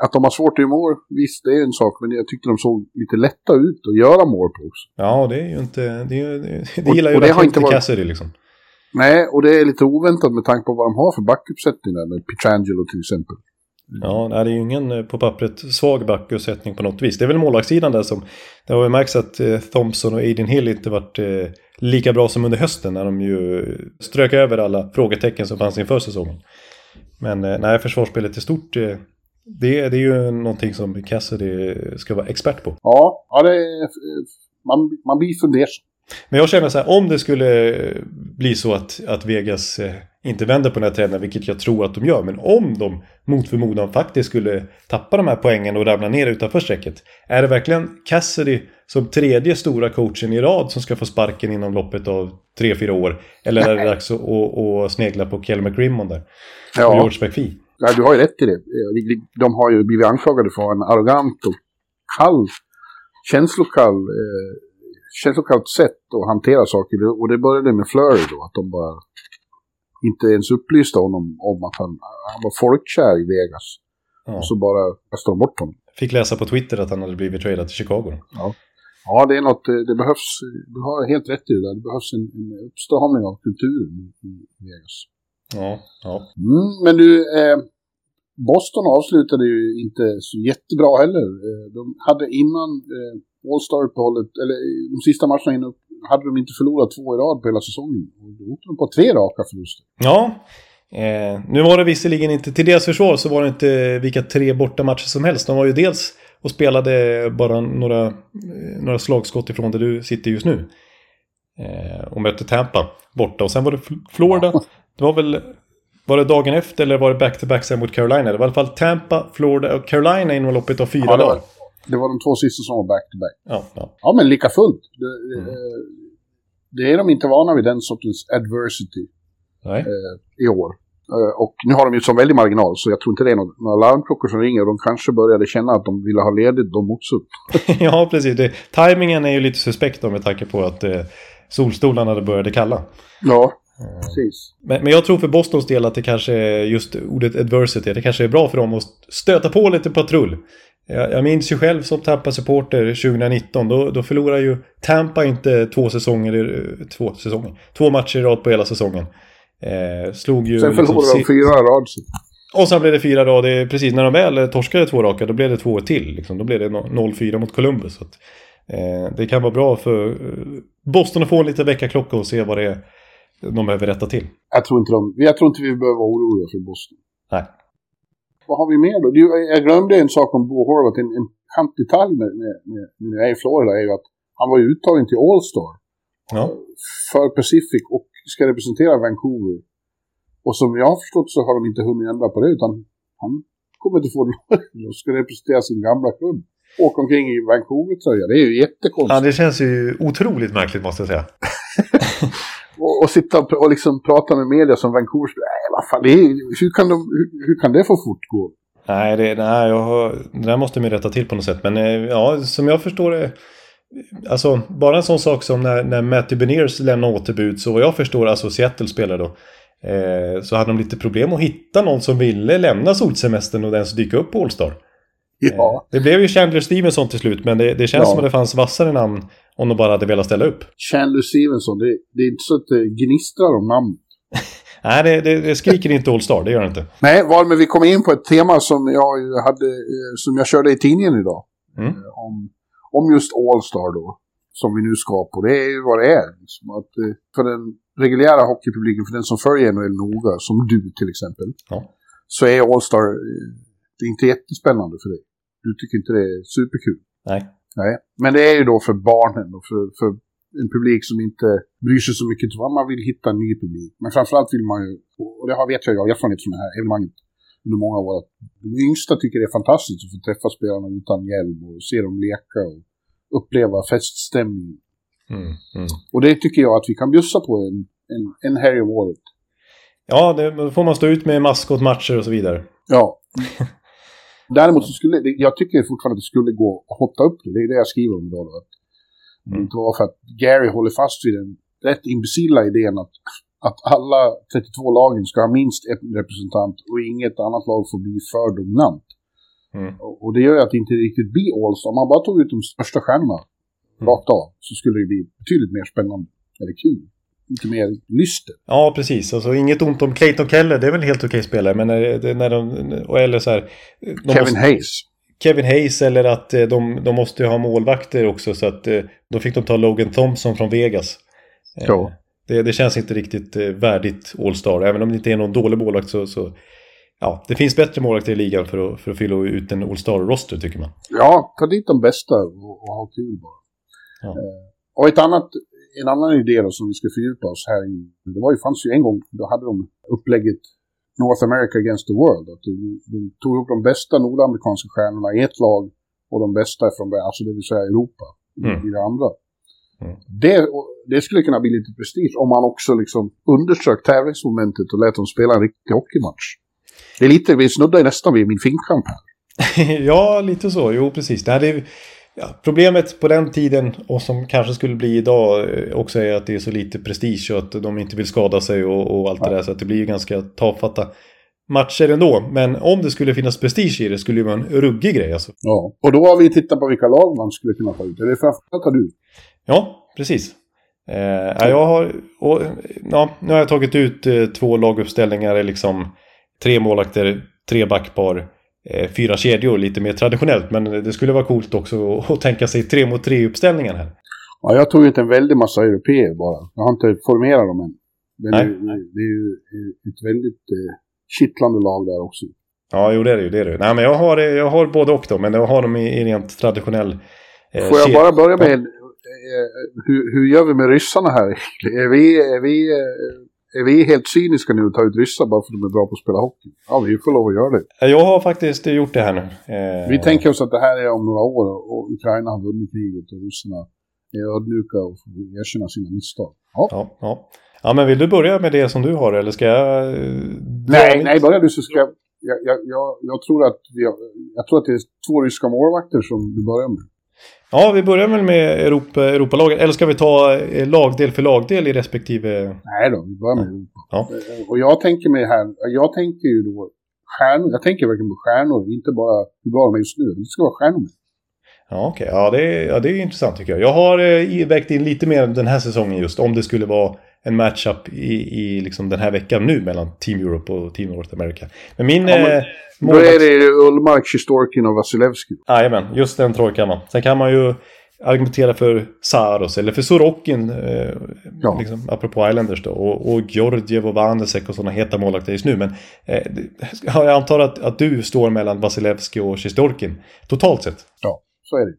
Att de har svårt i mål, visst det är en sak, men jag tyckte de såg lite lätta ut att göra mål på också. Ja, det är ju inte... Det, är, det, det Och- gillar ju och det har inte varit- Cassidy liksom. Nej, och det är lite oväntat med tanke på vad de har för backuppsättning där med Pietrangelo till exempel. Ja, nej, det är ju ingen eh, på pappret svag backuppsättning på något vis. Det är väl målvaktssidan där som... Det har ju märkts att eh, Thompson och Aiden Hill inte varit eh, lika bra som under hösten när de ju strök över alla frågetecken som fanns inför säsongen. Men nej, försvarsspelet i stort, det, det är ju någonting som Cassidy ska vara expert på. Ja, ja det man, man blir fundersam. Men jag känner så här, om det skulle bli så att, att Vegas inte vänder på den här trenden, vilket jag tror att de gör, men om de mot förmodan faktiskt skulle tappa de här poängen och ramla ner utanför strecket, är det verkligen Cassidy som tredje stora coachen i rad som ska få sparken inom loppet av tre, fyra år? Eller är det dags att, att, att snegla på Kelly McGrimmon där? Och Ja, George McPhee? ja, du har ju rätt i det. Eh, De har ju blivit anklagade för en arrogant och kall, känslokall, eh, känslokallt sätt att hantera saker. Och det började med Flurry då, att de bara inte ens upplyste honom om att han, han var folkkär i Vegas. Ja. Och så bara kastade de bort honom. Fick läsa på Twitter att han hade blivit tradad till Chicago. Ja, det är något, eh, det behövs, du har helt rätt i det där. Det behövs en, en uppstramning av kulturen i, Vegas. Ja, ja. Mm, men du, eh, Boston avslutade ju inte så jättebra heller. Eh, de hade innan eh, All-Star-uppehållet, eller eh, de sista matcherna innan, hade de inte förlorat två i rad på hela säsongen. Då åkte de på tre raka förluster. Ja, eh, nu var det visserligen inte, till deras försvar så var det inte vilka tre bortamatcher som helst. De var ju dels och spelade bara några, eh, några slagskott ifrån där du sitter just nu. Eh, och mötte Tampa borta. Och sen var det Fl- Florida. Det var väl, var det dagen efter eller var det back-to-back sen mot Carolina? Det var i alla fall Tampa, Florida och Carolina inom loppet av fyra Ja, dagar. Det var de två sista som var back-to-back. Ja, ja. Ja, men lika fullt. Det, eh, det är de inte vana vid den sortens adversity eh, i år. Eh, och nu har de ju så väldig marginal, så jag tror inte det är några, några larmklockor som ringer. De kanske började känna att de ville ha ledigt de också. ja, precis. Det, timingen är ju lite suspekt då med tanke på att eh, solstolarna började kalla. Ja, precis. Men, men jag tror för Bostons del att det kanske är just ordet adversity. Det kanske är bra för dem att stöta på lite patrull. Jag, jag minns ju själv som Tampa-supporter 2019. Då, då förlorade ju Tampa inte två säsonger, två säsonger, två matcher i rad på hela säsongen. Eh, slog ju... Sen liksom förlorade de si- fyra rad. och sen blev det fyra rad. Precis när de väl torskade två raka, då blev det två till. Liksom. Då blev det no- 0-4 mot Columbus. Så att, eh, det kan vara bra för eh, Boston att få en liten väckarklocka och se vad det är de behöver rätta till. Jag tror inte, de, jag tror inte vi behöver vara oroliga för Boston. Nej. Vad har vi mer då? Jag glömde en sak om Bo Horvath. En, en kantdetalj med, med, med, när jag är i Florida är ju att han var ju uttagen till All-Star Ja. för Pacific och ska representera Vancouver. Och som jag har förstått så har de inte hunnit ändra på det utan han kommer inte få det och ska representera sin gamla klubb. Åka omkring i Vancouver-tröja. Det är ju jättekonstigt. Ja, det känns ju otroligt märkligt måste jag säga. Och, och sitta och, och liksom prata med media som Vancouver. Fan, det är, hur, kan de, hur, hur kan det få fortgå? Nej, det, nej jag har, det där måste man rätta till på något sätt. Men eh, ja, som jag förstår det. Alltså, bara en sån sak som när, när Matty Beniers lämnade återbud. Så vad jag förstår, alltså Seattle spelar då. Eh, så hade de lite problem att hitta någon som ville lämna solsemestern och ens dyka upp på All-Star. Ja. Eh, det blev ju Chandler Stevenson till slut, men det, det känns Ja. som att det fanns vassare namn om de bara hade velat ställa upp. Chandler Stevenson, det, det är inte så att det gnistrar om namn. Nej, det, det, det skriker inte All-Star, det gör det inte. Nej, varmed vi kommer in på ett tema som jag hade, eh, som jag körde i tidningen idag. Mm. Eh, Om, om just All-Star då, som vi nu ska på. Det är ju vad det är. Liksom. Att, eh, för den reguljära hockeypubliken, för den som följer NHL noga, som du till exempel, Ja. så är All-Star det är inte jättespännande för dig. Du tycker inte det är superkul. Nej. Nej, men det är ju då för barnen och för, för en publik som inte bryr sig så mycket. Man vill hitta en ny publik. Men framförallt vill man ju, och det har vet jag, jag har erfarenhet från det här evenemanget under många år, att de yngsta tycker det är fantastiskt att få träffa spelarna utan hjälm och se dem leka och uppleva feststämningen. Mm, mm. Och det tycker jag att vi kan bjussa på en, en, en helg om året. Ja, det, får man stå ut med maskotmatcher och så vidare. Ja. Däremot så skulle, jag tycker fortfarande att det skulle gå att hotta upp det. Det är det jag skriver om idag. Då, det Mm. inte var för att Gary håller fast vid den rätt imbecilla idén att, att alla 32 lagen ska ha minst en representant och inget annat lag får bli för dominant. Mm. Och, och det gör ju att det inte riktigt blir All-Star. Om man bara tog ut de största stjärnorna Mm. rakt av så skulle det bli betydligt mer spännande. Eller kul. Lite mer lyster. Ja, precis. Alltså inget ont om Clayton Keller, det är väl helt okej spelare. Men när, det- när de, och eller så här... Kevin måste, Hayes. Kevin Hayes eller att eh, de, de måste ju ha målvakter också. Så att eh, då fick de ta Logan Thompson från Vegas. Eh, Ja. Det, det känns inte riktigt värdigt All-Star. Även om det inte är någon dålig målvakt så... så ja, det finns bättre målvakter i ligan för att, för att fylla ut en All-Star-roster tycker man. Ja, ta dit de bästa och, och ha kul bara. Ja. Eh, och ett annat, en annan idé då som vi ska fördjupa oss här i. Det var ju, fanns ju en gång, då hade de upplägget North America against the world. Att de, de tog upp de bästa nordamerikanska stjärnorna i ett lag och de bästa från, alltså det vill säga Europa, i, Mm. i det andra. Mm. Det, det skulle kunna bli lite prestige om man också liksom underströk tävlingsmomentet och lät dem spela en riktig hockeymatch. Det är lite, vi snuddar nästan vid min finkkamp här. ja, lite så. Jo, precis. Det här är, ja, problemet på den tiden och som kanske skulle bli idag eh, också är att det är så lite prestige och att de inte vill skada sig och, och allt det där. Så att det blir ju ganska tafatta matcher ändå. Men om det skulle finnas prestige i det skulle det vara en ruggig grej alltså. Ja, och då har vi tittat på vilka lag man skulle kunna ta ut. Eller framförallt har du. Ja, precis. Eh, ja, jag har, och, ja, nu har jag tagit ut eh, två laguppställningar, liksom tre målvakter, tre backpar, fyra kedjor, lite mer traditionellt. Men det skulle vara coolt också att, tänka sig tre mot tre uppställningar här. Ja, jag tog ut en väldig massa europeer bara. Jag har inte formerat dem än. Men Nej. det, är ju ett väldigt eh, kittlande lag där också. Ja, jo det är det ju. Det är det. Nej, men jag har, eh, jag har både och då, men jag har dem i, i rent traditionell... Eh, Får jag bara börja med, eh, hur, hur gör vi med ryssarna här? Är vi, är vi, eh, är vi helt cyniska nu och tar ut ryssar bara för att de är bra på att spela hockey? Ja, vi får lov att göra det. Jag har faktiskt gjort det här nu. Eh, Vi tänker oss att det här är om några år och Ukraina har vunnit kriget och ryssarna är ödmjuka och får erkänna sina misstag. Ja. Ja, ja. ja, men vill du börja med det som du har eller ska jag... eh, Nej, nej, börja du så ska jag... Jag, jag, jag, tror att vi jag tror att det är två ryska målvakter som du börjar med. Ja, vi börjar väl med Europa, Europalagen. Eller ska vi ta eh, lagdel för lagdel i respektive... Nej då, vi börjar med Europa. Ja. Eh, Och jag tänker mig här, jag tänker ju då stjärnor, jag tänker verkligen på stjärnor, inte bara hur bra de är just nu. Det ska vara stjärnor med. Ja, okej. Ja, det är, ja, det är intressant tycker jag. Jag har eh, vägt in lite mer den här säsongen just. Om det skulle vara en matchup i, i liksom den här veckan nu mellan Team Europe och Team North America. Men min... Ja, men eh, Då målvakts- är det Ullmark, Sjistorkin och Vasilevski. Jajamän, just den trojkan va. Sen kan man ju argumentera för Saros eller för Sorokin, eh, Ja. liksom, apropå Islanders då. Och, och Georgiev och Vanesek och sådana heta målvakter just nu. Men eh, jag antar att, att du står mellan Vasilevski och Sjistorkin totalt sett. Ja, så är det.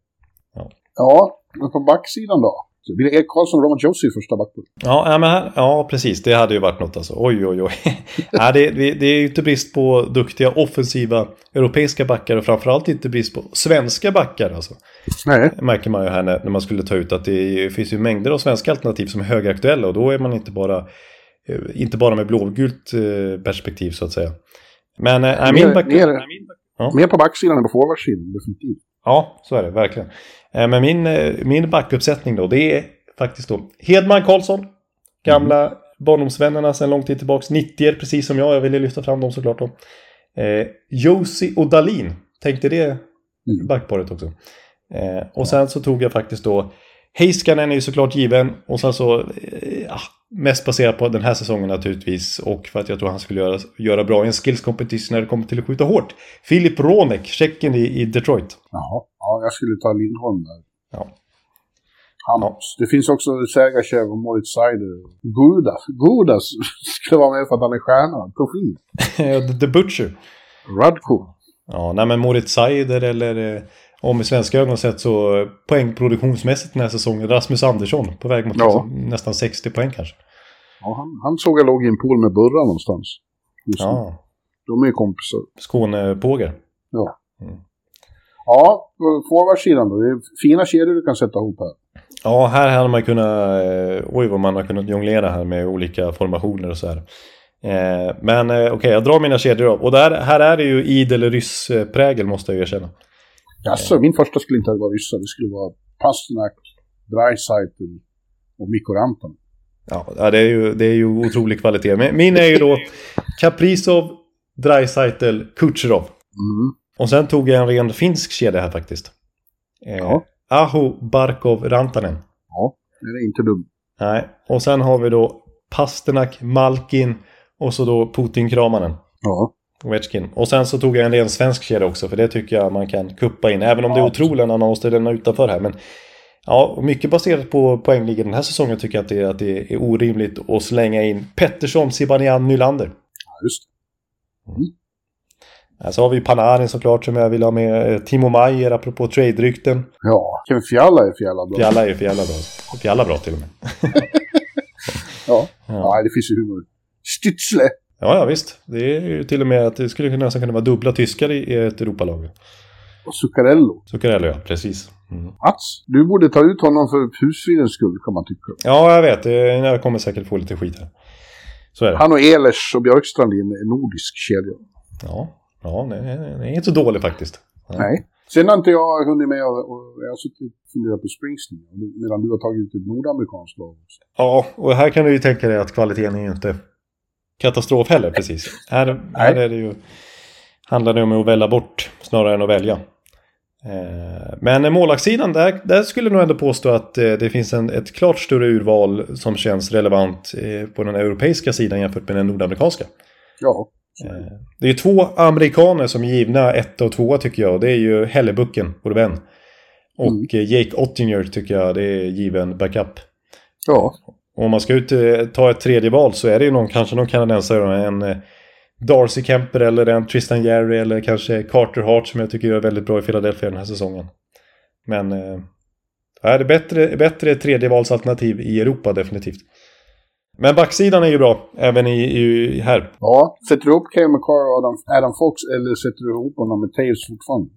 Ja. Ja, men på backsidan då? Blir det Erik Karlsson och Roman Josie i första backpar. Ja, ja, men här, ja, precis. Det hade ju varit något alltså. Oj, oj, oj. ja, det, det, är ju inte brist på duktiga offensiva europeiska backar och framförallt inte brist på svenska backar alltså. Nej. Det märker man ju här när, när man skulle ta ut att det finns ju mängder av svenska alternativ som är högaktuella och då är man inte bara, eh, inte bara med blågult eh, perspektiv så att säga. Men äh, min back... ner, Ja. Mer på backsidan än på forwardsidan, definitivt. Ja, så är det verkligen. Eh, Men min, eh, min backuppsättning då, det är faktiskt då Hedman Karlsson. Gamla barndomsvännerna sedan lång tid tillbaks. 90 precis som jag. Jag ville lyfta fram dem såklart då. Eh, Josie och Dalin. Tänkte det Mm. backparet också. Eh, och sen så tog jag faktiskt då Heiskanen är ju såklart given. Och sen så, eh, ja, mest baserat på den här säsongen naturligtvis. Och för att jag tror han skulle göra, göra bra i en skills competition när det kommer till att skjuta hårt. Filip Ronek, tjecken i, i Detroit. Jaha. Ja, jag skulle ta Lindholm där. Ja. Hampus. Det finns också Sergachev och Moritz Seider. Gudas. Gudas skulle vara med för att han är stjärna. Profil. The, Butcher. Radko. Ja, nej men Moritz Seider eller eh, om i svenska ögon sett så eh, poängproduktionsmässigt den här säsongen Rasmus Andersson på väg mot Ja. liksom, nästan 60 poäng kanske. Ja, han, han såg jag låg i en pool med Burra någonstans. Just nu. Ja, De är ju kompisar. Skånepågar. Ja. Mm. Ja, forwardsidan då. Det är fina kedjor du kan sätta ihop här. Ja, här hade man kunnat... Eh, oj, vad man har kunnat jonglera här med olika formationer och så här. Eh, men eh, okej, jag drar mina kedjor då. Och där, här är det ju idel ryssprägel måste jag erkänna. Jaså, min första skulle inte vara ryssar. Det skulle vara Pasternak, Dreisaitl och Mikko Rantanen. Ja, det är ju, det är ju otrolig kvalitet. Min är ju då Kaprizov, Dreisaitl, Kucherov. Mm. Och sen tog jag en ren finsk kedja här faktiskt. Eh, Ja. Aho, Barkov, Rantanen. Ja, det är inte dumt. Nej, och sen har vi då Pasternak, Malkin och så då Putin-kramanen. Ja. Ovechkin. Och sen så tog jag en ren svensk kedja också, för det tycker jag man kan kuppa in. Även om det är Ja. otroligt när man måste lämna utanför här. Men ja, mycket baserat på poängligan den här säsongen tycker jag att det, är, att det är orimligt att slänga in Pettersson, Zibanejad, Nylander. Ja, just det. Ja, Så har vi Panarin såklart som jag vill ha med. Eh, Timo Maier apropå trade-rykten. Ja, Kevin Fiala är Fiala bra. Fjalla är ju fjalla bra. Fjalla bra till och med. Ja. Ja. det finns ju humor. Stützle. Ja, ja visst. Det är ju till och med att det skulle nästan kunna vara dubbla tyskar i ett Europalag. Och Zuccarello. Zuccarello, ja. Precis. Mm. Mats, du borde ta ut honom för husfridens skull kan man tycka. Ja, jag vet. Jag kommer säkert få lite skit här. Så är det. Han och Ehlers och Björkstrand i en nordisk kedja. Ja, ja det, är, inte så dåligt faktiskt. Ja. Nej. Sen har inte jag hunnit med och, och jag har suttit och funderat på Springsteen. Medan du har tagit ut ett nordamerikanskt lag också. Ja, och här kan du ju tänka dig att kvaliteten är inte katastrof heller precis. Här, här är det ju, handlar det om att välja bort snarare än att välja. Eh, Men målvaktssidan, där, där skulle jag nog ändå påstå att eh, det finns en, ett klart större urval som känns relevant eh, på den europeiska sidan jämfört med den nordamerikanska. Ja. Eh, Det är två amerikaner som är givna etta och tvåa tycker jag. Det är ju Hellebucken, vår vän. Och Mm. eh, Jake Ottinger tycker jag det är given backup. Ja. Om man ska ut, eh, ta ett tredje val så är det ju någon, kanske någon kanadensare. En Darcy Kemper eller en Tristan Jerry eller kanske Carter Hart som jag tycker gör väldigt bra i Philadelphia den här säsongen. Men är det bättre, bättre tredjevalsalternativ i Europa definitivt. Men backsidan är ju bra, även i, i här. Ja. Sätter du upp Kevin McCarr och Adam, Adam Fox eller sätter du ihop honom med Taves fortfarande?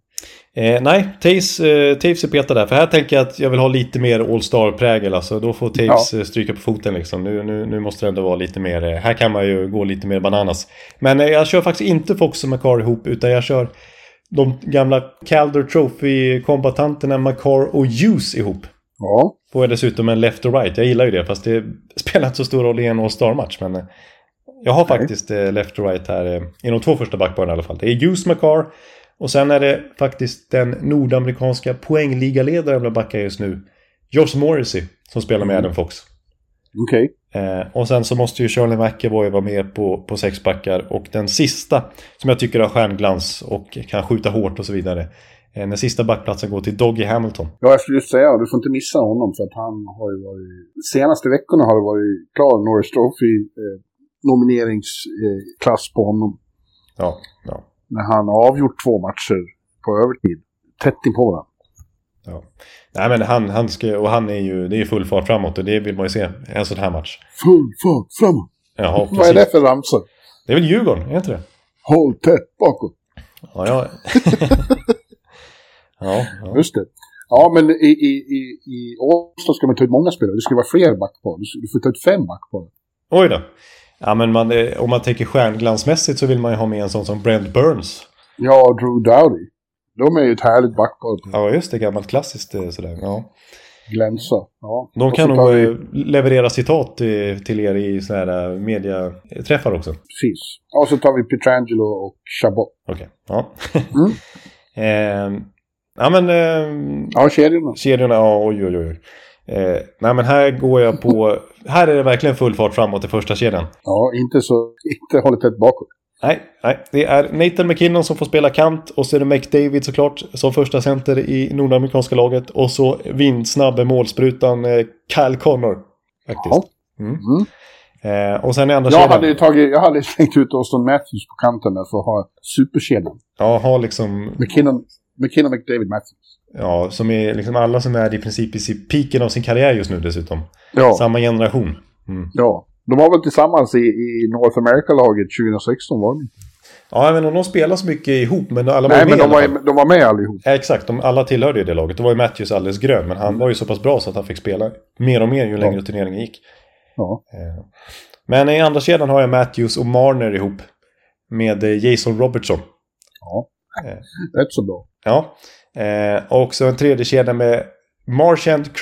Eh, nej, Taves, eh, Taves är petad där. För här tänker jag att jag vill ha lite mer All-Star-prägel. Alltså, då får Taves eh, stryka på foten liksom. Nu, nu, nu måste det ändå vara lite mer... Eh, här kan man ju gå lite mer bananas. Men eh, jag kör faktiskt inte Fox och McCarr ihop. Utan jag kör de gamla Calder Trophy-kombatanterna McCarr och Hughes ihop. Ja. Får jag dessutom en left och right. Jag gillar ju det. Fast det spelar inte så stor roll i en All-Star-match. Men eh, jag har Nej. faktiskt eh, left och right här. Eh, I de två första backparen i alla fall. Det är Hughes McCarr. Och sen är det faktiskt den nordamerikanska poängligaledaren bland backar just nu. Josh Morrissey. Som spelar med Mm. Adam Fox. Okej. Eh, och sen så måste ju Charlie McAvoy vara med på, på sex backar. Och den sista som jag tycker har stjärnglans och kan skjuta hårt och så vidare. Eh, den sista backplatsen går till Doggy Hamilton. Ja, jag skulle just säga du får inte missa honom för att han har ju varit... Senaste veckorna har det varit klar Norris Trophy eh, nomineringsklass eh, på honom. Ja, ja. När han har avgjort två matcher på övertid. Tätt in på den. Ja. Nej men han, han ska, och han är ju, det är full fart framåt och det vill man ju se en sån här match. Full fart framåt. Jaha, precis. Vad är det för ramsa? Det är väl Djurgården, är inte det? Håll tätt bakåt. Ja, ja. ja, ja. Just det. Ja, men i, i, i, i Årsta ska man ta ut många spelare. Det ska vara fler backpar. Du, får ta ut fem backpar. Oj då. Ja, men man, eh, om man tänker stjärnglansmässigt så vill man ju ha med en sån som Brent Burns. Ja, Drew Dowdy. De är ju ett härligt backpar Ja, just det. Gammalt klassiskt eh, sådär. Ja. glänsa. Ja. De kan nog vi- eh, leverera citat till er i sådana här mediaträffar också. Precis. Och så tar vi Pietrangelo och Chabot. Okej, ja. Mm. eh, ja men... Eh, Ja, kedjorna. kedjorna, ja oj oj oj. Eh, nej men här går jag på... här är det verkligen full fart framåt i första kedjan. Ja, inte så... Inte hållet tätt bakåt. Nej, nej, det är Nathan McKinnon som får spela kant och så är det McDavid såklart som första center i nordamerikanska laget och så vindsnabbe målsprutan eh, Kyle Connor. Faktiskt. Mm. Mm. Eh, och sen i andra Jag kedjan. hade, tagit, jag hade slängt ut Austin Matthews på kanten där för att ha superkedjan. Ja, har liksom... McKinnon, McKinnon McDavid Matthews. Ja, som är liksom alla som är i princip i piken av sin karriär just nu dessutom. Ja, Samma generation. Mm. ja. De var väl tillsammans i, i North America-laget 2016 var de? Ja, inte om de spelar så mycket ihop, men alla var Nej, med men de alla var, de var med allihop. Ja, exakt, de, alla tillhörde ju det laget. Då var ju Matthews alldeles grön, men han var ju så pass bra så att han fick spela mer och mer ju längre turneringen gick. Ja. Eh, Men i andra kedjan har jag Matthews och Marner ihop. Med eh, Jason Robertson. ja. Eh. Rätt så bra. Ja. Eh, och så en tredje kedja med Marchand.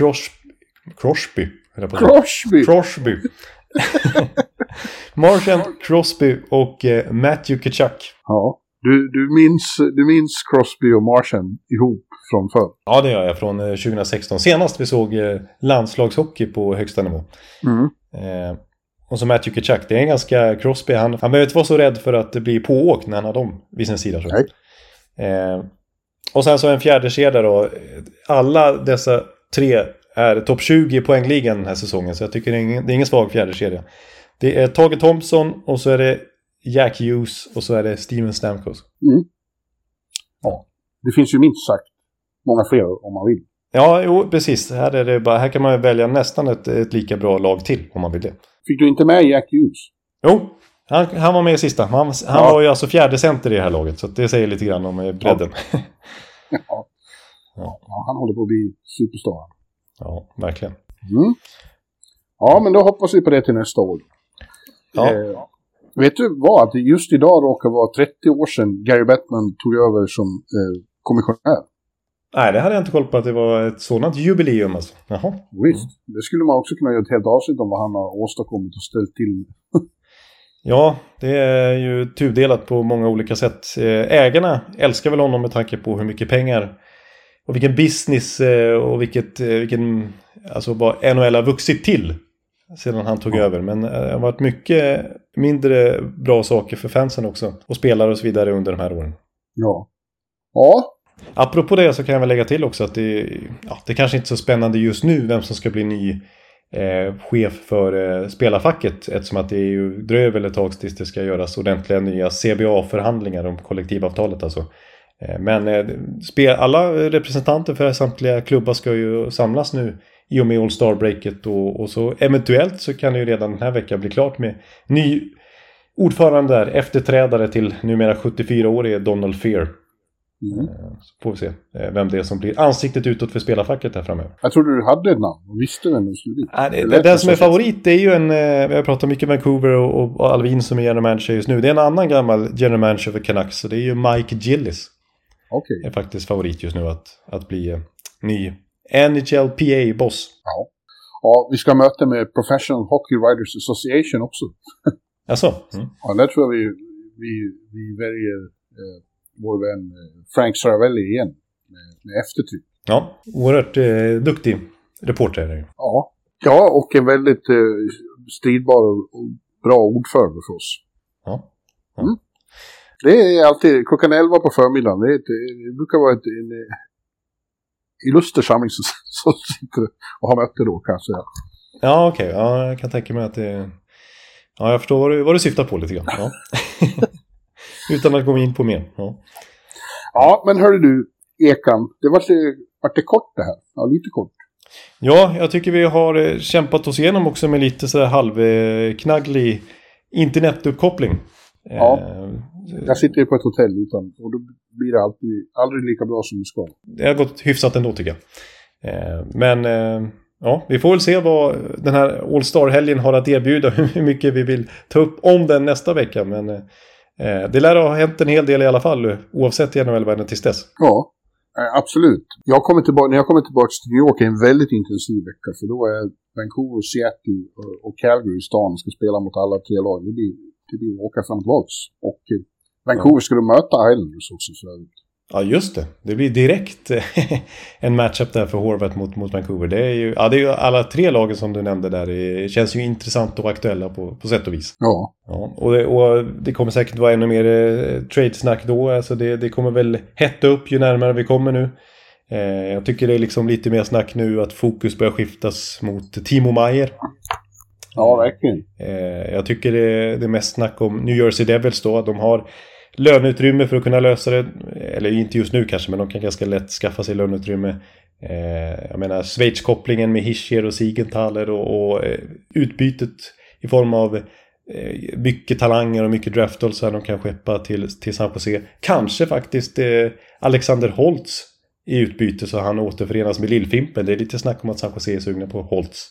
Crosby. säga. Crosby! Crosby. Marchand Crosby och eh, Matthew Kachuk. Ja. Du, du, minns, du minns Crosby och Marchand ihop från förr? Ja, det gör jag från eh, 2016. Senast vi såg landslagshockey på högsta nivå. Mm. Eh, och så Matthew Kachuk. Det är en ganska Crosby. Han, han behöver inte vara så rädd för att blir pååkt när han har dem vid sin sida. jag. Eh, och sen så en fjärde kedja då. Alla dessa tre är topp 20 i poängligan den här säsongen. Så jag tycker det är ingen, det är ingen svag fjärde kedja. Det är Tage Thompson och så är det Jack Hughes och så är det Steven Stamkos. Det finns ju minst sagt många fler om man vill. Ja, jo, precis. Här, är det bara, här kan man välja nästan ett, ett lika bra lag till om man vill det. Fick du inte med Jack Hughes? Jo, han, han var med i sista. Han, han Ja. var ju alltså fjärde center i det här laget. Så det säger lite grann om eh, bredden. Ja. ja. Han håller på att bli superstar. Ja, verkligen. Mm. Ja, men då hoppas vi på det till nästa år. Ja. Eh, vet du vad? Just idag råkar vara 30 år sedan Gary Bettman tog över som eh, kommissionär. Nej, det hade jag inte koll på att det var ett sådant jubileum alltså. Jaha. Visst, det skulle man också kunna göra ett helt avsnitt om vad han har åstadkommit och ställt till. Ja, det är ju tudelat på många olika sätt. Eh, Ägarna älskar väl honom med tanke på hur mycket pengar och vilken business eh, och vilket, eh, vilken, alltså vad NHL har vuxit till sedan han tog över. Men det har varit mycket mindre bra saker för fansen också och spelare och så vidare under de här åren. Ja. Ja, Apropå det så kan jag väl lägga till också att det, ja, det kanske inte är så spännande just nu vem som ska bli ny Eh, chef för eh, spelarfacket eftersom att det är ju dröjer väl ett tag tills det ska göras ordentliga nya CBA-förhandlingar om kollektivavtalet alltså. Eh, men eh, alla representanter för samtliga klubbar ska ju samlas nu i och med All Star-breaket och, och så eventuellt så kan det ju redan den här veckan bli klart med ny ordförande där, efterträdare till numera 74-årige Donald Fear mm. Så får vi se eh, vem det är som blir ansiktet utåt för spelarfacket här framöver. jag trodde du hade ett namn och visste vem det skulle bli. Nej, det, den som är favorit det är ju en, eh, vi har pratat mycket Vancouver och, och, Alvin som är general manager just nu. Det är en annan gammal general manager för Canucks och det är ju Mike Gillis. Okej. Är faktiskt favorit just nu att, att bli eh, ny NHLPA-boss. Ja, vi ska ha möte med Professional Hockey Writers Association också. Alltså, mm. Ja, där tror jag vi, vi, vi väljer eh, vår vän eh, Frank Saravelli igen. Med, med eftertryck. Ja, oerhört eh, duktig reporter är. Ja. Ja, och en väldigt eh, stridbar och, bra ordförande för oss. Ja. Det är alltid klockan 11 på förmiddagen. Det, är ett, det brukar vara ett, en eh, illuster samling som, som sitter och har möte då kan jag säga. Ja, okej. Ja, jag kan tänka mig att det... Ja, jag förstår vad du, vad du syftar på lite grann. Ja. Utan att gå in på mer. Ja. Ja, men hörru du, Ekan. Det var det, var det kort det här. Ja, lite kort. Ja, jag tycker vi har eh, kämpat oss igenom också med lite sådär halvknagglig internetuppkoppling. Ja. Eh, Jag sitter ju på ett hotell utan, och då blir det alltid, aldrig lika bra som det ska. Det har gått hyfsat ändå tycker jag. Eh, Men eh, ja, vi får väl se vad den här All Star-helgen har att erbjuda. Hur mycket vi vill ta upp om den nästa vecka. Men eh, Eh, det lär ha hänt en hel del i alla fall, oavsett i NHL-världen tills dess. Ja, eh, absolut. Jag kommer tillbaka, när jag kommer tillbaka till New York är en väldigt intensiv vecka. För då är Vancouver, Seattle och Calgary i stan ska spela mot alla tre lag. Det blir, det blir åka fram och tillbaka. Och eh, Vancouver då möta Islanders också för övrigt. Ja, just det. Det blir direkt en matchup där för Horvat mot, mot Vancouver. Det är, ju, ja, det är ju alla tre lagen som du nämnde där. Det känns ju intressant och aktuella på, på sätt och vis. Ja. ja och, det, och det kommer säkert vara ännu mer eh, trade-snack då. Alltså det, det kommer väl hetta upp ju närmare vi kommer nu. Eh, jag tycker det är liksom lite mer snack nu att fokus börjar skiftas mot Timo Maier. Ja, verkligen. Eh, jag tycker det, det är mest snack om New Jersey Devils då. De har löneutrymme för att kunna lösa det. Eller inte just nu kanske, men de kan ganska lätt skaffa sig löneutrymme. Eh, jag menar Schweiz-kopplingen med Hischier och Siegenthaler och, och eh, utbytet i form av eh, mycket talanger och mycket draftals de kan skeppa till, till San Jose. Kanske faktiskt eh, Alexander Holtz i utbyte så han återförenas med Lillfimpen. Det är lite snack om att San Jose är sugna på Holtz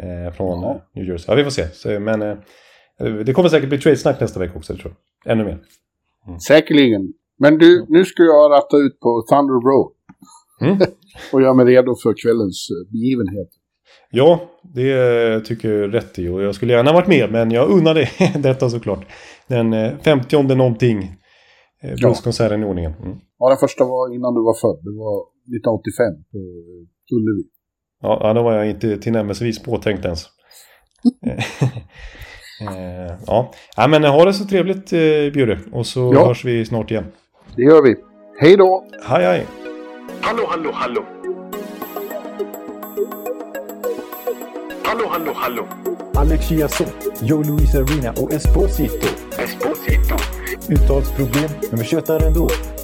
eh, från. New Jersey. Ja, vi får se. Så, men eh, det kommer säkert bli trade-snack nästa vecka också, tror jag. Ännu mer. Mm. Säkerligen. Men du, nu ska jag ratta ut på Thunder Road. Mm. och göra mig redo för kvällens eh, begivenhet. Ja, det tycker jag rätt i. Och jag skulle gärna varit med, men jag unnar dig detta såklart. Den 50 eh, någonting eh, blueskonserten i ordningen. Mm. Ja, den första var innan du var född. Det var 1985 på Ullevi. Ja, då var jag inte tillnärmelsevis påtänkt ens. Eh, ja. ja, men ha det så trevligt eh, Bjurre. Och så ja. hörs vi snart igen. Det gör vi. Hej då! Hej hej! Hallå, hallå, hallå! Hallå, hallå, hallå! Alex Chiazot, Joe Luis Arena och Esposito. Esposito. Uttalsproblem, men vi tjötar ändå.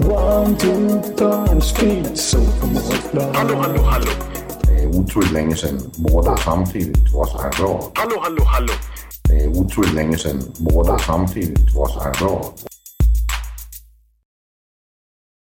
One, two, time, speed, so Hallå, hallå, hallå. Det är otroligt länge sedan båda samtidigt var så här bra. Hallå, hallå, hallå. Det är otroligt länge sedan båda samtidigt var så här bra.